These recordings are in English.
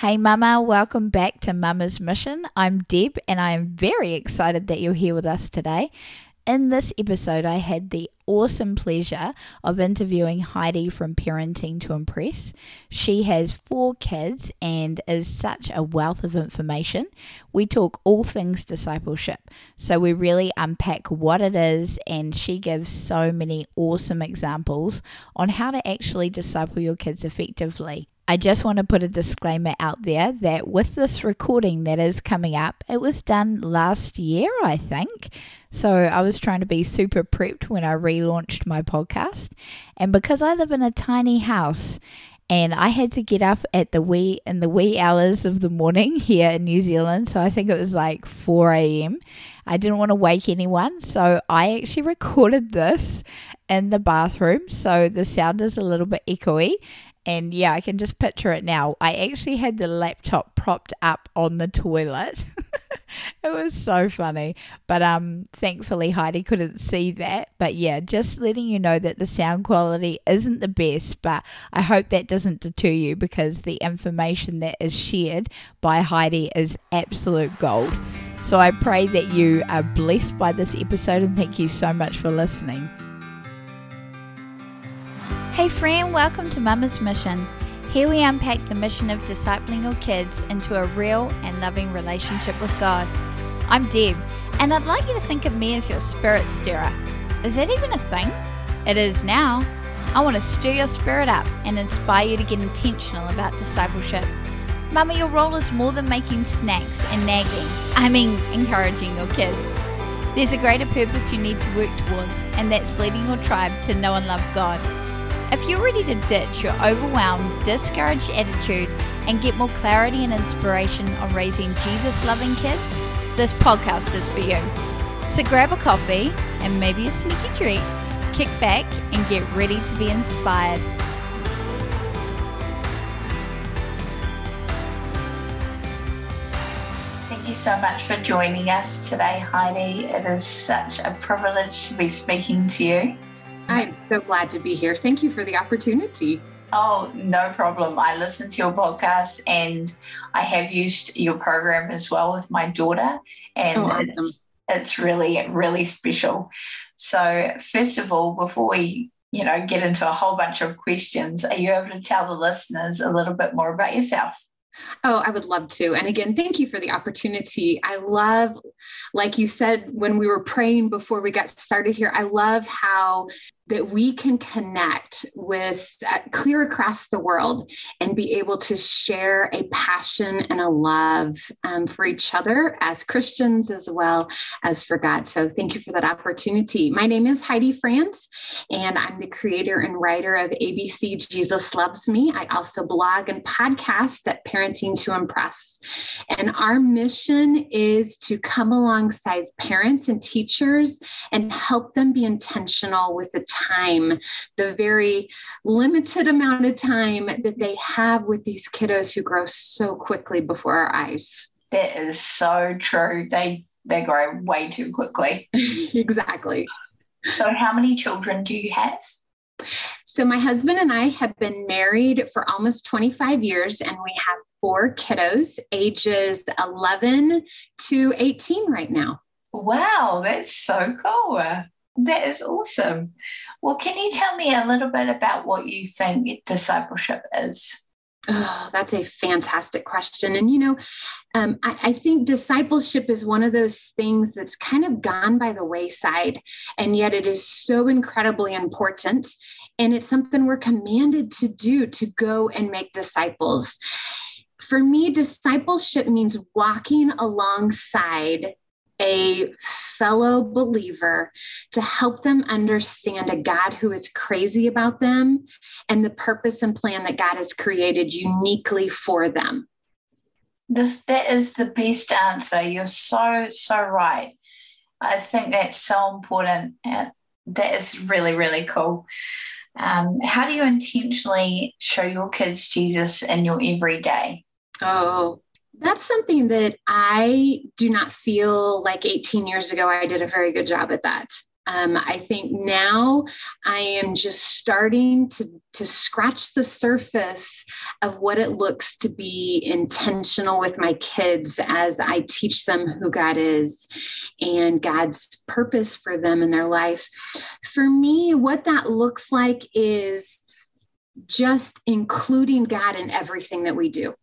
Hey, Mama, welcome back to Mama's Mission. I'm Deb, and I am very excited that you're here with us today. In this episode, I had the awesome pleasure of interviewing Heidi from Parenting to Impress. She has four kids and is such a wealth of information. We talk all things discipleship, so we really unpack what it is, and she gives so many awesome examples on how to actually disciple your kids effectively. I just want to put a disclaimer out there that with this recording that is coming up, it was done last year, I think. So I was trying to be super prepped when I relaunched my podcast. And because I live in a tiny house and I had to get up at the wee in the wee hours of the morning here in New Zealand. So I think it was like 4 a.m. I didn't want to wake anyone, so I actually recorded this in the bathroom. So the sound is a little bit echoey and yeah, I can just picture it now. I actually had the laptop propped up on the toilet. it was so funny. But um thankfully Heidi couldn't see that. But yeah, just letting you know that the sound quality isn't the best, but I hope that doesn't deter you because the information that is shared by Heidi is absolute gold. So I pray that you are blessed by this episode and thank you so much for listening. Hey, friend, welcome to Mama's Mission. Here we unpack the mission of discipling your kids into a real and loving relationship with God. I'm Deb, and I'd like you to think of me as your spirit stirrer. Is that even a thing? It is now. I want to stir your spirit up and inspire you to get intentional about discipleship. Mama, your role is more than making snacks and nagging. I mean, encouraging your kids. There's a greater purpose you need to work towards, and that's leading your tribe to know and love God. If you're ready to ditch your overwhelmed, discouraged attitude and get more clarity and inspiration on raising Jesus loving kids, this podcast is for you. So grab a coffee and maybe a sneaky treat, kick back, and get ready to be inspired. Thank you so much for joining us today, Heidi. It is such a privilege to be speaking to you. I'm so glad to be here. Thank you for the opportunity. Oh, no problem. I listen to your podcast and I have used your program as well with my daughter, and oh, awesome. it's, it's really, really special. So, first of all, before we you know get into a whole bunch of questions, are you able to tell the listeners a little bit more about yourself? Oh, I would love to. And again, thank you for the opportunity. I love, like you said when we were praying before we got started here, I love how that we can connect with uh, clear across the world and be able to share a passion and a love um, for each other as Christians as well as for God. So thank you for that opportunity. My name is Heidi Franz, and I'm the creator and writer of ABC Jesus Loves Me. I also blog and podcast at Parenting to Impress. And our mission is to come alongside parents and teachers and help them be intentional with the time, the very limited amount of time that they have with these kiddos who grow so quickly before our eyes. That is so true. They they grow way too quickly. exactly. So how many children do you have? So my husband and I have been married for almost 25 years and we have four kiddos ages 11 to 18 right now. Wow, that's so cool. That is awesome. Well, can you tell me a little bit about what you think discipleship is? Oh, that's a fantastic question. And, you know, um, I, I, think discipleship is one of those things that's kind of gone by the wayside, and yet it is so incredibly important. And it's something we're commanded to do to go and make disciples. For me, discipleship means walking alongside a fellow believer to help them understand a God who is crazy about them and the purpose and plan that God has created uniquely for them. This that is the best answer. You're so so right. I think that's so important. And that is really really cool. Um, how do you intentionally show your kids Jesus in your everyday? Oh, that's something that I do not feel like 18 years ago I did a very good job at that. Um, I think now I am just starting to, to scratch the surface of what it looks to be intentional with my kids as I teach them who God is and God's purpose for them in their life. For me, what that looks like is just including God in everything that we do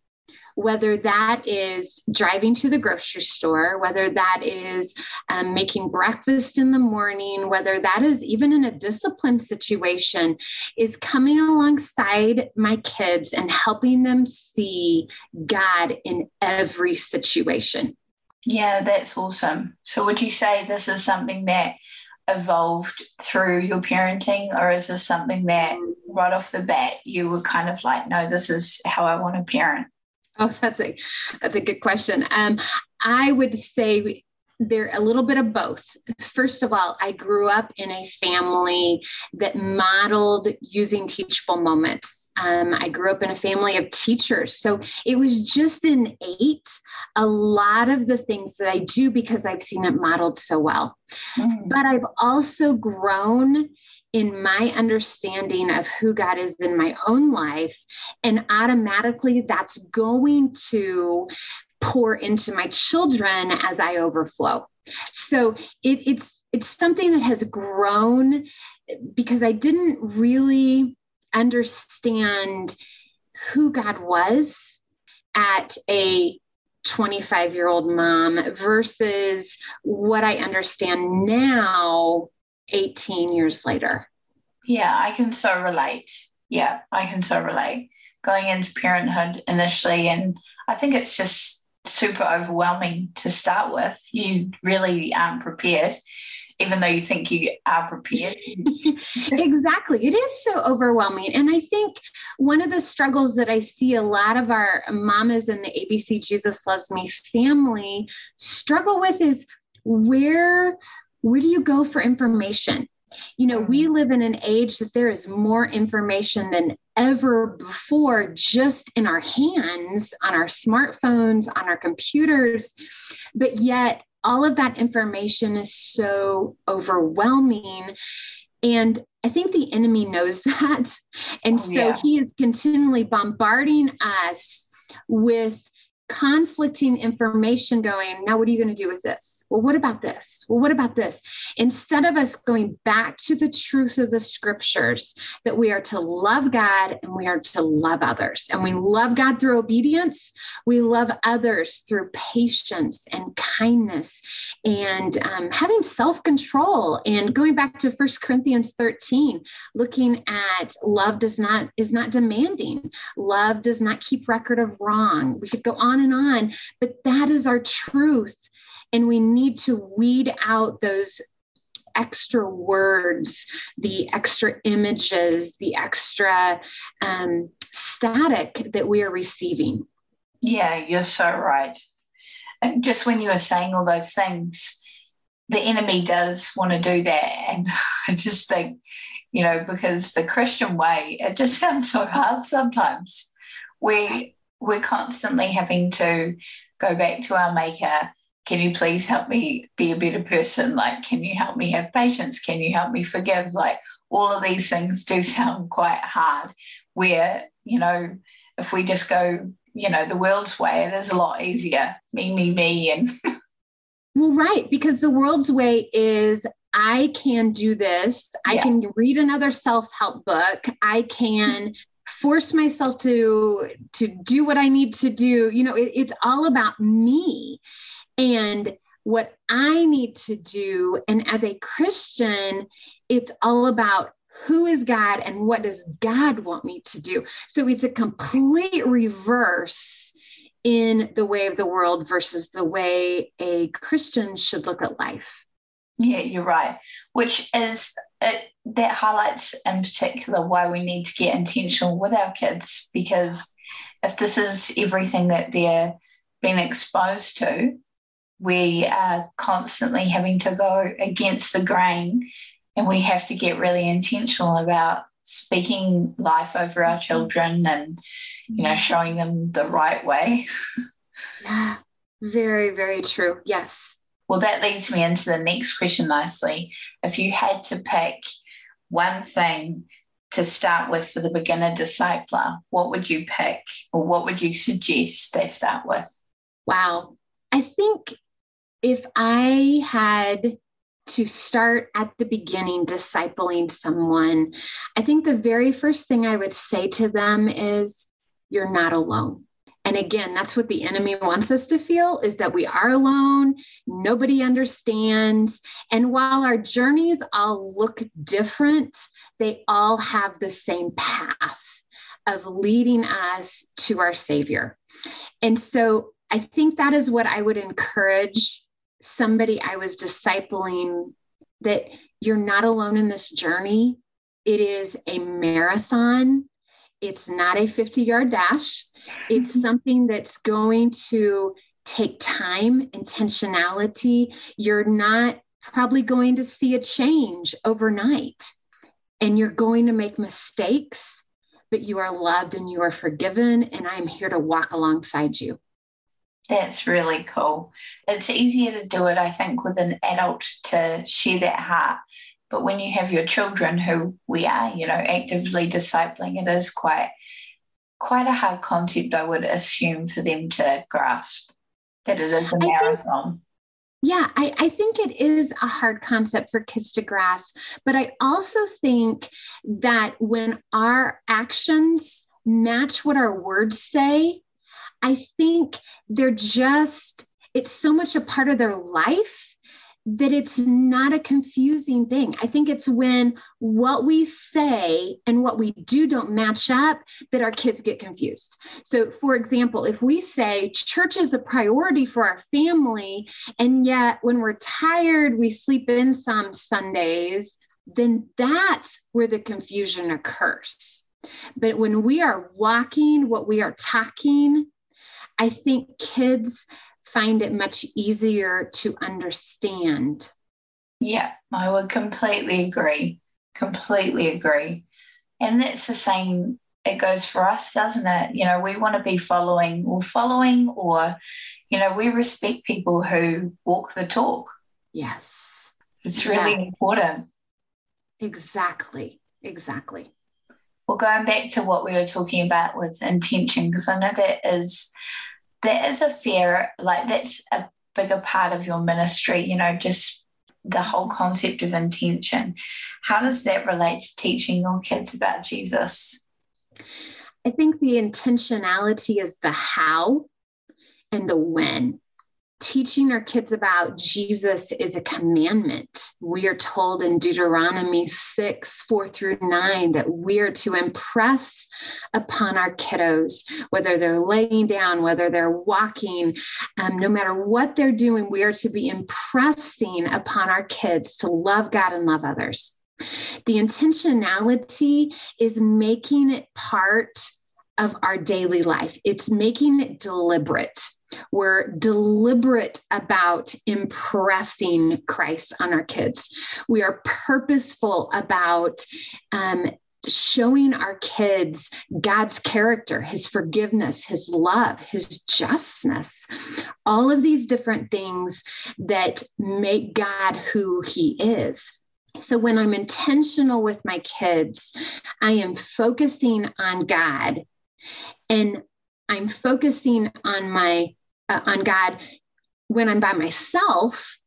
whether that is driving to the grocery store, whether that is um, making breakfast in the morning, whether that is even in a discipline situation, is coming alongside my kids and helping them see God in every situation. Yeah, that's awesome. So, would you say this is something that evolved through your parenting, or is this something that right off the bat you were kind of like, no, this is how I want to parent? Oh, that's a that's a good question. Um, I would say they're a little bit of both. First of all, I grew up in a family that modeled using teachable moments. Um, I grew up in a family of teachers. So it was just innate a lot of the things that I do because I've seen it modeled so well. Mm. But I've also grown in my understanding of who God is in my own life. And automatically that's going to pour into my children as I overflow. So it, it's it's something that has grown because I didn't really understand who God was at a 25 year old mom versus what I understand now 18 years later. Yeah, I can so relate. Yeah, I can so relate. Going into parenthood initially, and I think it's just super overwhelming to start with. You really aren't prepared, even though you think you are prepared. exactly. It is so overwhelming. And I think one of the struggles that I see a lot of our mamas in the ABC Jesus Loves Me family struggle with is where where do you go for information? You know, we mm-hmm. live in an age that there is more information than ever before just in our hands, on our smartphones, on our computers. But yet, all of that information is so overwhelming. And I think the enemy knows that. And oh, so yeah. he is continually bombarding us with conflicting information going, now what are you going to do with this? Well, what about this? Well, what about this? Instead of us going back to the truth of the scriptures that we are to love God and we are to love others. And we love God through obedience, we love others through patience and kindness and um, having self control. And going back to First Corinthians 13, looking at love does not is not demanding, love does not keep record of wrong. We could go on on and on. But that is our truth. And we need to weed out those extra words, the extra images, the extra um, static that we are receiving. Yeah, you're so right. And just when you were saying all those things, the enemy does want to do that. And I just think, you know, because the Christian way, it just sounds so hard sometimes. We we're constantly having to go back to our maker can you please help me be a better person like can you help me have patience can you help me forgive like all of these things do sound quite hard where you know if we just go you know the world's way it is a lot easier me me me and well right because the world's way is I can do this. I yeah. can read another self help book. I can force myself to to do what i need to do you know it, it's all about me and what i need to do and as a christian it's all about who is god and what does god want me to do so it's a complete reverse in the way of the world versus the way a christian should look at life yeah, you're right. Which is it, that highlights in particular why we need to get intentional with our kids because if this is everything that they're being exposed to, we are constantly having to go against the grain and we have to get really intentional about speaking life over our mm-hmm. children and you know mm-hmm. showing them the right way yeah very very true yes Well, that leads me into the next question nicely. If you had to pick one thing to start with for the beginner discipler, what would you pick or what would you suggest they start with? Wow. I think if I had to start at the beginning discipling someone, I think the very first thing I would say to them is, You're not alone. And again, that's what the enemy wants us to feel is that we are alone, nobody understands. And while our journeys all look different, they all have the same path of leading us to our Savior. And so I think that is what I would encourage somebody I was discipling that you're not alone in this journey. It is a marathon, it's not a 50 yard dash. It's something that's going to take time, intentionality. You're not probably going to see a change overnight, and you're going to make mistakes, but you are loved and you are forgiven. And I'm here to walk alongside you. That's really cool. It's easier to do it, I think, with an adult to share that heart. But when you have your children who we are, you know, actively discipling, it is quite quite a hard concept, I would assume, for them to grasp that it is a marathon. Think, yeah, I, I think it is a hard concept for kids to grasp. But I also think that when our actions match what our words say, I think they're just, it's so much a part of their life that it's not a confusing thing. I think it's when what we say and what we do don't match up that our kids get confused. So, for example, if we say church is a priority for our family, and yet when we're tired, we sleep in some Sundays, then that's where the confusion occurs. But when we are walking what we are talking, I think kids find it much easier to understand. Yeah, I would completely agree. Completely agree. And that's the same, it goes for us, doesn't it? You know, we want to be following or following, or, you know, we respect people who walk the talk. Yes. It's really yeah. important. Exactly. Exactly. Well, going back to what we were talking about with intention, because I know that is there is a fear, like that's a bigger part of your ministry, you know, just the whole concept of intention. How does that relate to teaching your kids about Jesus? I think the intentionality is the how and the when teaching our kids about Jesus is a commandment. We are told in Deuteronomy 6 4 through 9 that we are to impress upon our kiddos, whether they're laying down, whether they're walking, um, no matter what they're doing, we are to be impressing upon our kids to love God and love others. The intentionality is making it part of our daily life, it's making it deliberate. We're deliberate about impressing Christ on our kids. We are purposeful about um, showing our kids God's character, his forgiveness, his love, his justness, all of these different things that make God who he is. So when I'm intentional with my kids, I am focusing on God and I'm focusing on my uh, on God when I'm by myself,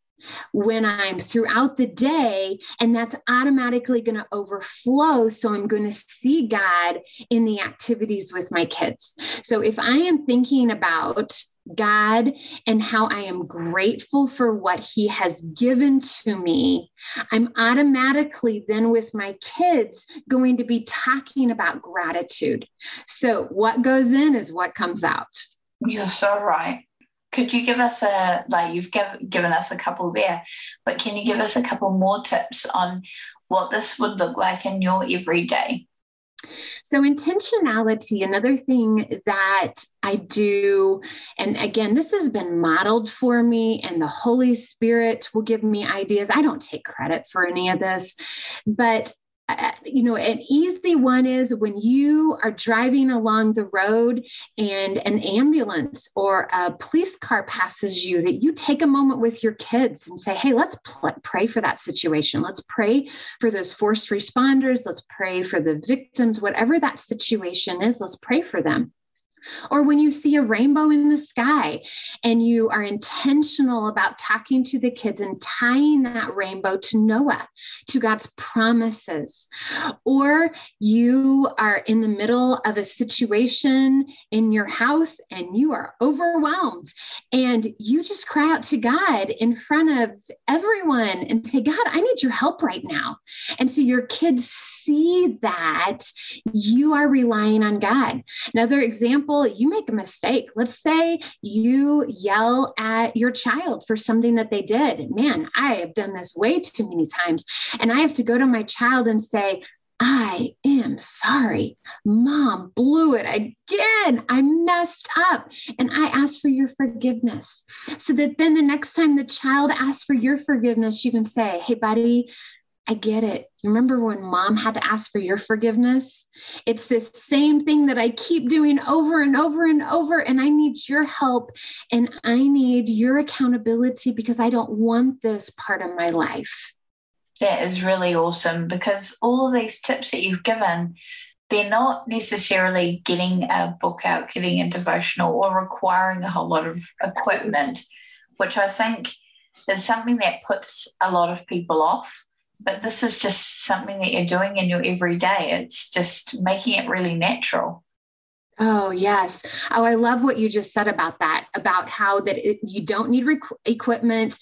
when I'm throughout the day, and that's automatically going to overflow. So I'm going to see God in the activities with my kids. So if I am thinking about God and how I am grateful for what He has given to me, I'm automatically then with my kids going to be talking about gratitude. So what goes in is what comes out. You're so right. Could you give us a like you've give, given us a couple there, but can you give us a couple more tips on what this would look like in your everyday? So, intentionality, another thing that I do, and again, this has been modeled for me, and the Holy Spirit will give me ideas. I don't take credit for any of this, but Uh, you know, an easy one is when you are driving along the road and an ambulance or a police car passes you, that you take a moment with your kids and say, Hey, let's pl- pray for that situation. Let's pray for those first responders. Let's pray for the victims, whatever that situation is, let's pray for them. Or when you see a rainbow in the sky and you are intentional about talking to the kids and tying that rainbow to Noah, to God's promises. Or you are in the middle of a situation in your house and you are overwhelmed and you just cry out to God in front of everyone and say, God, I need your help right now. And so your kids see that you are relying on God. Another example you make a mistake. Let's say you yell at your child for something that they did. Man, I have done this way too many times. And I have to go to my child and say, I am sorry. Mom blew it again. I messed up and I ask for your forgiveness. So that then the next time the child asks for your forgiveness, you can say, Hey, buddy, I get it. Remember when mom had to ask for your forgiveness? It's this same thing that I keep doing over and over and over. And I need your help and I need your accountability because I don't want this part of my life. That is really awesome because all of these tips that you've given, they're not necessarily getting a book out, getting a devotional, or requiring a whole lot of equipment, which I think is something that puts a lot of people off but this is just something that you're doing in your everyday. It's just making it really natural. Oh yes. Oh, I love what you just said about that. About how that it, you don't need rec- equipment,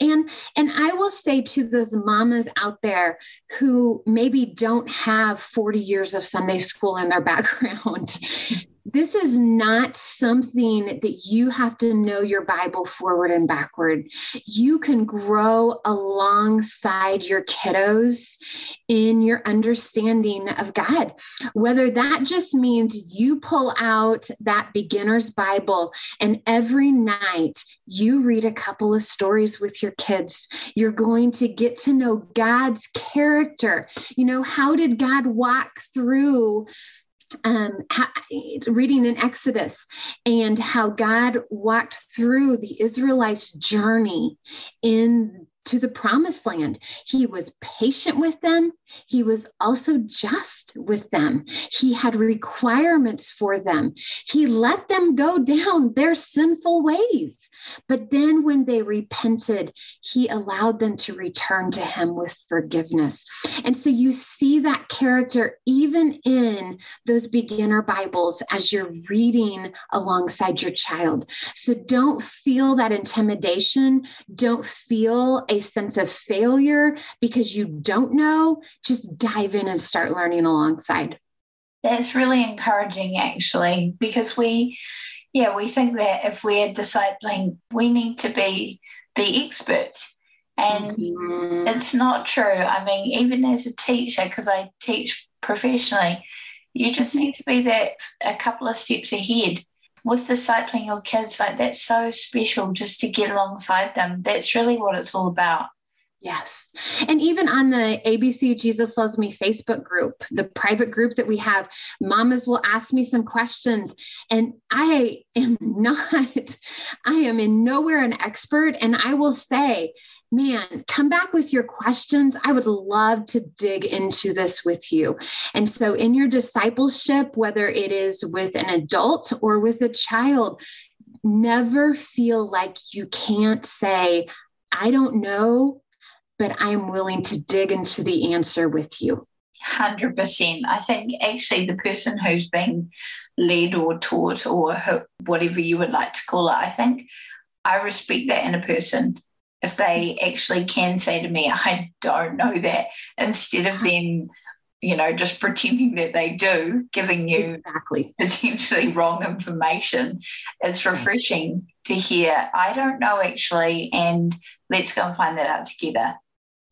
and and I will say to those mamas out there who maybe don't have forty years of Sunday school in their background, this is not something that you have to know your Bible forward and backward. You can grow alongside your kiddos in your understanding of God. Whether that just means you pull out that beginner's Bible and every night you read a couple of stories with your kids, you're going to get to know God's character. You know, how did God walk through? Um, ha- reading in Exodus and how God walked through the Israelites' journey in to the promised land. He was patient with them. He was also just with them. He had requirements for them. He let them go down their sinful ways. But then when they repented, he allowed them to return to him with forgiveness. And so you see that character even in those beginner Bibles as you're reading alongside your child. So don't feel that intimidation. Don't feel a sense of failure because you don't know just dive in and start learning alongside. That's really encouraging, actually, because we, yeah, we think that if we're discipling, we need to be the experts. And mm-hmm. it's not true. I mean, even as a teacher, because I teach professionally, you just need to be that a couple of steps ahead with discipling your kids. Like, that's so special just to get alongside them. That's really what it's all about. Yes. And even on the ABC Jesus Loves Me Facebook group, the private group that we have, mamas will ask me some questions. And I am not, I am in nowhere an expert. And I will say, man, come back with your questions. I would love to dig into this with you. And so, in your discipleship, whether it is with an adult or with a child, never feel like you can't say, I don't know but I'm willing to dig into the answer with you. 100%. I think actually the person who's being led or taught or whatever you would like to call it, I think I respect that in a person if they actually can say to me, I don't know that, instead of them, you know, just pretending that they do, giving you exactly potentially wrong information. It's refreshing to hear, I don't know actually, and let's go and find that out together.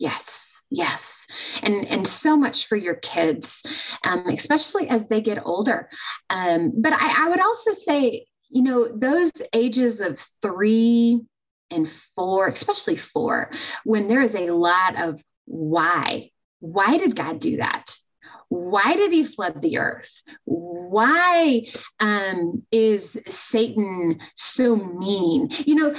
Yes, yes. And and so much for your kids, um, especially as they get older. Um, but I, I would also say, you know, those ages of three and four, especially four, when there is a lot of why why did God do that? Why did he flood the earth? Why um, is Satan so mean? You know,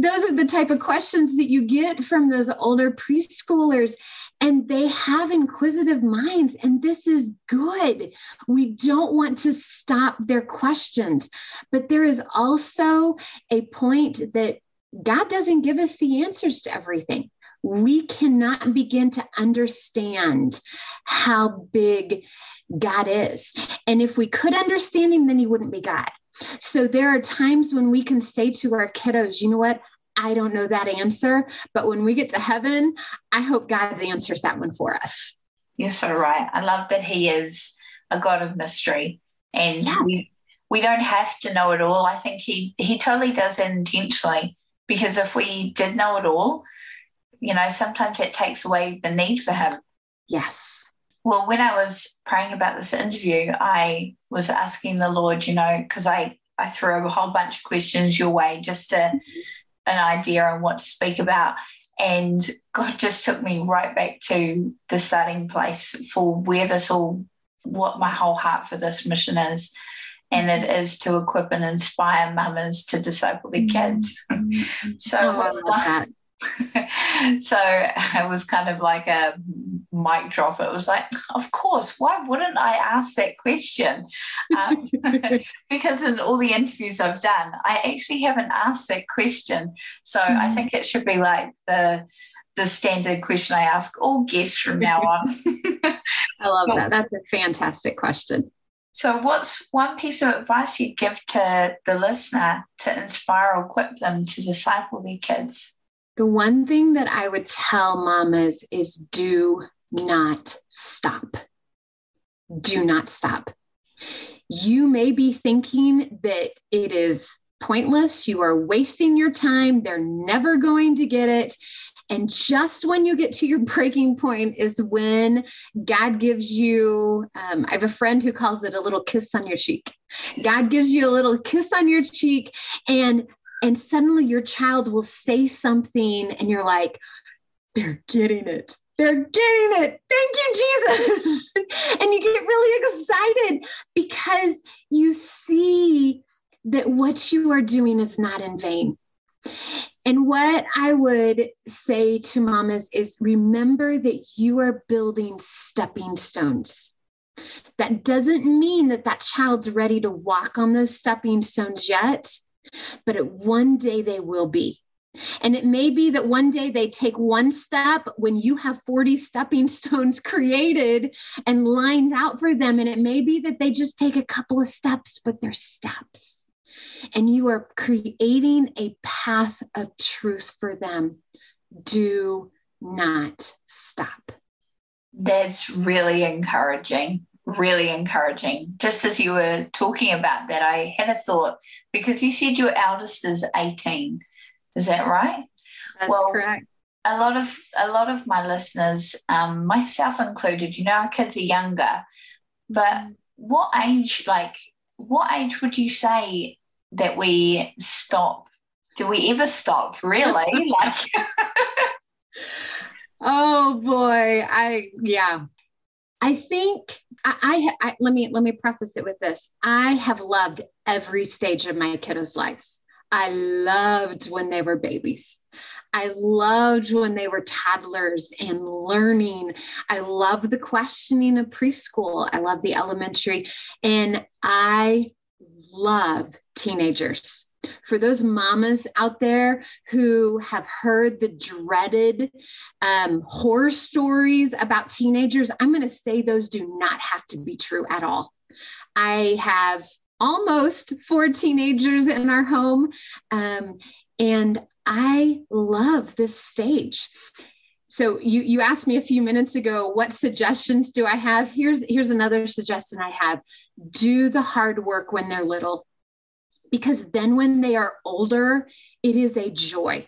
those are the type of questions that you get from those older preschoolers and they have inquisitive minds and this is good we don't want to stop their questions but there is also a point that god doesn't give us the answers to everything we cannot begin to understand how big god is and if we could understand him then he wouldn't be god so there are times when we can say to our kiddos you know what I don't know that answer. But when we get to heaven, I hope God answers that one for us. You're so right. I love that He is a God of mystery. And yeah. we, we don't have to know it all. I think He He totally does it intentionally. Because if we did know it all, you know, sometimes it takes away the need for Him. Yes. Well, when I was praying about this interview, I was asking the Lord, you know, because I I threw a whole bunch of questions your way just to mm-hmm an idea on what to speak about. And God just took me right back to the starting place for where this all, what my whole heart for this mission is. And it is to equip and inspire mamas to disciple their kids. Mm-hmm. so, oh, so it was kind of like a mic drop. It was like, of course, why wouldn't I ask that question? Um, because in all the interviews I've done, I actually haven't asked that question. So mm-hmm. I think it should be like the the standard question I ask all guests from now on. I love that. That's a fantastic question. So, what's one piece of advice you'd give to the listener to inspire or equip them to disciple their kids? The one thing that I would tell mamas is do not stop. Do not stop. You may be thinking that it is pointless, you are wasting your time, they're never going to get it. And just when you get to your breaking point is when God gives you, um, I have a friend who calls it a little kiss on your cheek. God gives you a little kiss on your cheek, and and suddenly your child will say something and you're like they're getting it. They're getting it. Thank you jesus. And you get really excited because you see that what you are doing is not in vain. And what I would say to mamas is remember that you are building stepping stones. That doesn't mean that that child's ready to walk on those stepping stones yet, but it, one day they will be. And it may be that one day they take one step when you have 40 stepping stones created and lined out for them. And it may be that they just take a couple of steps, but they're steps. And you are creating a path of truth for them. Do not stop. That's really encouraging really encouraging. Just as you were talking about that, I had a thought because you said your eldest is 18. Is that right? That's well, correct. A lot of a lot of my listeners, um, myself included, you know, our kids are younger. But mm-hmm. what age, like, what age would you say that we stop? Do we ever stop? Really? like. oh boy, I yeah. I think I, I, I, let me let me preface it with this. I have loved every stage of my kiddos' lives. I loved when they were babies. I loved when they were toddlers and learning. I love the questioning of preschool. I love the elementary. And I love teenagers for those mamas out there who have heard the dreaded um, horror stories about teenagers, I'm going to say those do not have to be true at all. I have almost four teenagers in our home, um, and I love this stage. So you you asked me a few minutes ago what suggestions do I have? Here's here's another suggestion I have. Do the hard work when they're little because then when they are older, it is a joy.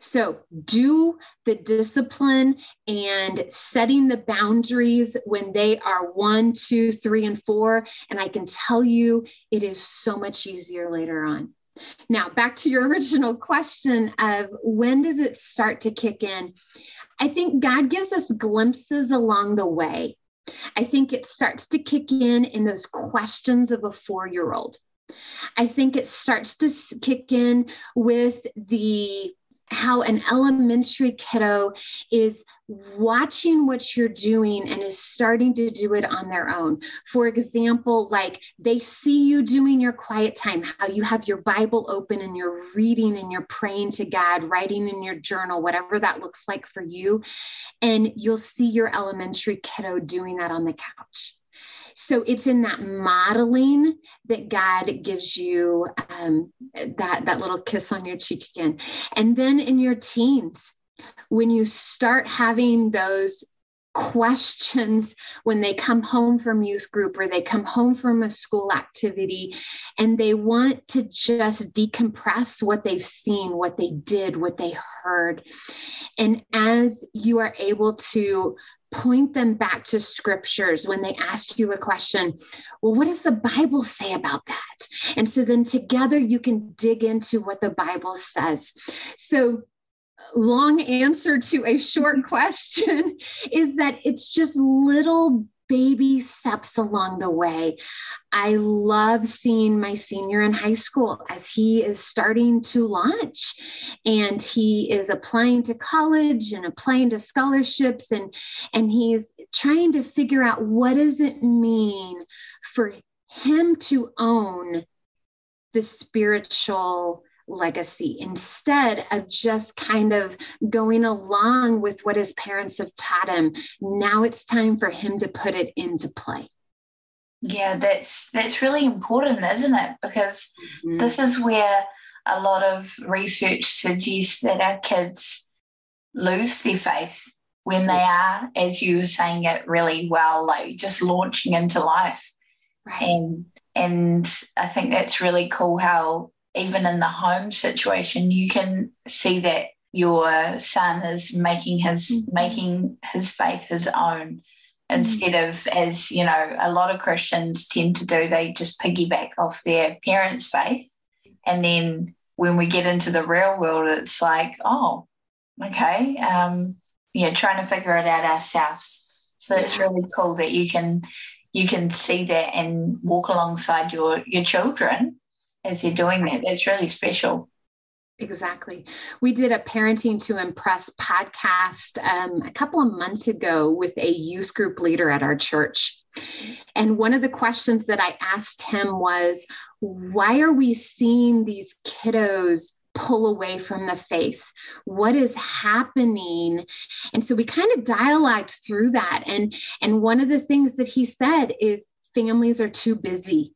So, do the discipline and setting the boundaries when they are one, two, three, and four. And I can tell you, it is so much easier later on. Now, back to your original question of when does it start to kick in? I think God gives us glimpses along the way. I think it starts to kick in in those questions of a four year old. I think it starts to kick in with the how an elementary kiddo is watching what you're doing and is starting to do it on their own. For example, like they see you doing your quiet time, how you have your Bible open and you're reading and you're praying to God, writing in your journal, whatever that looks like for you. And you'll see your elementary kiddo doing that on the couch. So it's in that modeling that God gives you um, that, that little kiss on your cheek again. And then in your teens, when you start having those questions when they come home from youth group or they come home from a school activity and they want to just decompress what they've seen, what they did, what they heard. And as you are able to point them back to scriptures when they ask you a question. Well, what does the Bible say about that? And so then together you can dig into what the Bible says. So, long answer to a short question is that it's just little baby steps along the way. I love seeing my senior in high school as he is starting to launch and he is applying to college and applying to scholarships and and he's trying to figure out what does it mean for him to own the spiritual legacy instead of just kind of going along with what his parents have taught him. Now it's time for him to put it into play. Yeah, that's that's really important, isn't it? Because mm-hmm. this is where a lot of research suggests that our kids lose their faith when they are, as you were saying it really well, like just launching into life. Right. And and I think that's really cool how even in the home situation, you can see that your son is making his mm-hmm. making his faith his own. Mm-hmm. instead of as you know a lot of christians tend to do they just piggyback off their parents faith. And then when we get into the real world it's like oh okay um yeah trying to figure it out ourselves. So it's really cool that you can you can see that and walk alongside your your children as you're doing that. That's really special. Exactly. We did a Parenting to Impress podcast um, a couple of months ago with a youth group leader at our church. And one of the questions that I asked him was, why are we seeing these kiddos pull away from the faith? What is happening? And so we kind of dialogued through that. And, and one of the things that he said is families are too busy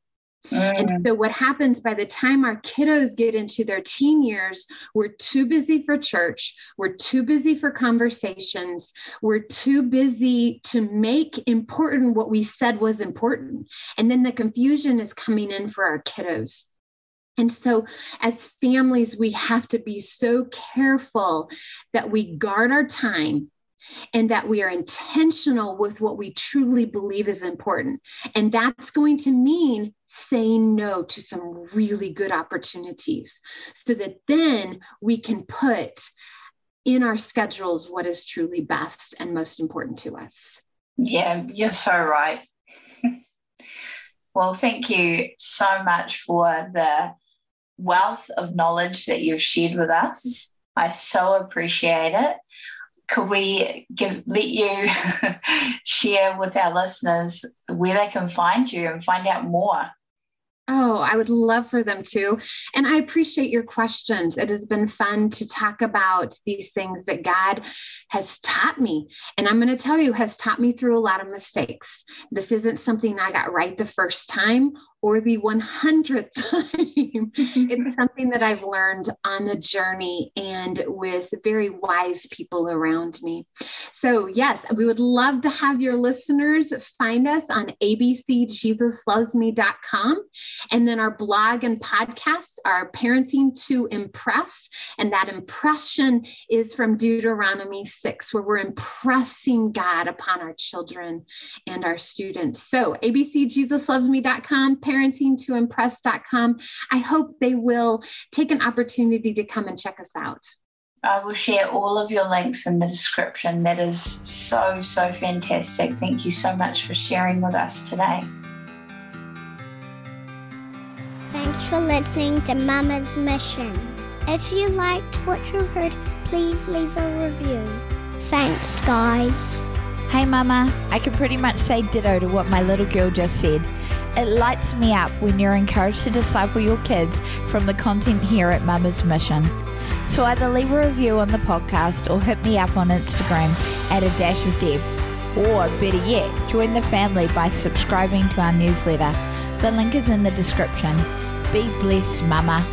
and mm. so, what happens by the time our kiddos get into their teen years, we're too busy for church, we're too busy for conversations, we're too busy to make important what we said was important. And then the confusion is coming in for our kiddos. And so, as families, we have to be so careful that we guard our time and that we are intentional with what we truly believe is important. And that's going to mean saying no to some really good opportunities so that then we can put in our schedules what is truly best and most important to us. Yeah, you're so right. well, thank you so much for the wealth of knowledge that you've shared with us. I so appreciate it could we give let you share with our listeners where they can find you and find out more? Oh, I would love for them to. And I appreciate your questions. It has been fun to talk about these things that God has taught me. And I'm going to tell you, has taught me through a lot of mistakes. This isn't something I got right the first time or the 100th time. it's something that I've learned on the journey and with very wise people around me. So, yes, we would love to have your listeners find us on abcjesuslovesme.com. And then our blog and podcast are Parenting to Impress. And that impression is from Deuteronomy 6, where we're impressing God upon our children and our students. So, abcjesuslovesme.com parentingtoimpress.com. I hope they will take an opportunity to come and check us out. I will share all of your links in the description. That is so, so fantastic. Thank you so much for sharing with us today. Thanks for listening to Mama's Mission. If you liked what you heard, please leave a review. Thanks, guys. Hey, Mama, I can pretty much say ditto to what my little girl just said. It lights me up when you're encouraged to disciple your kids from the content here at Mama's Mission. So either leave a review on the podcast or hit me up on Instagram at a dash of Deb. Or better yet, join the family by subscribing to our newsletter. The link is in the description. Be blessed, Mama.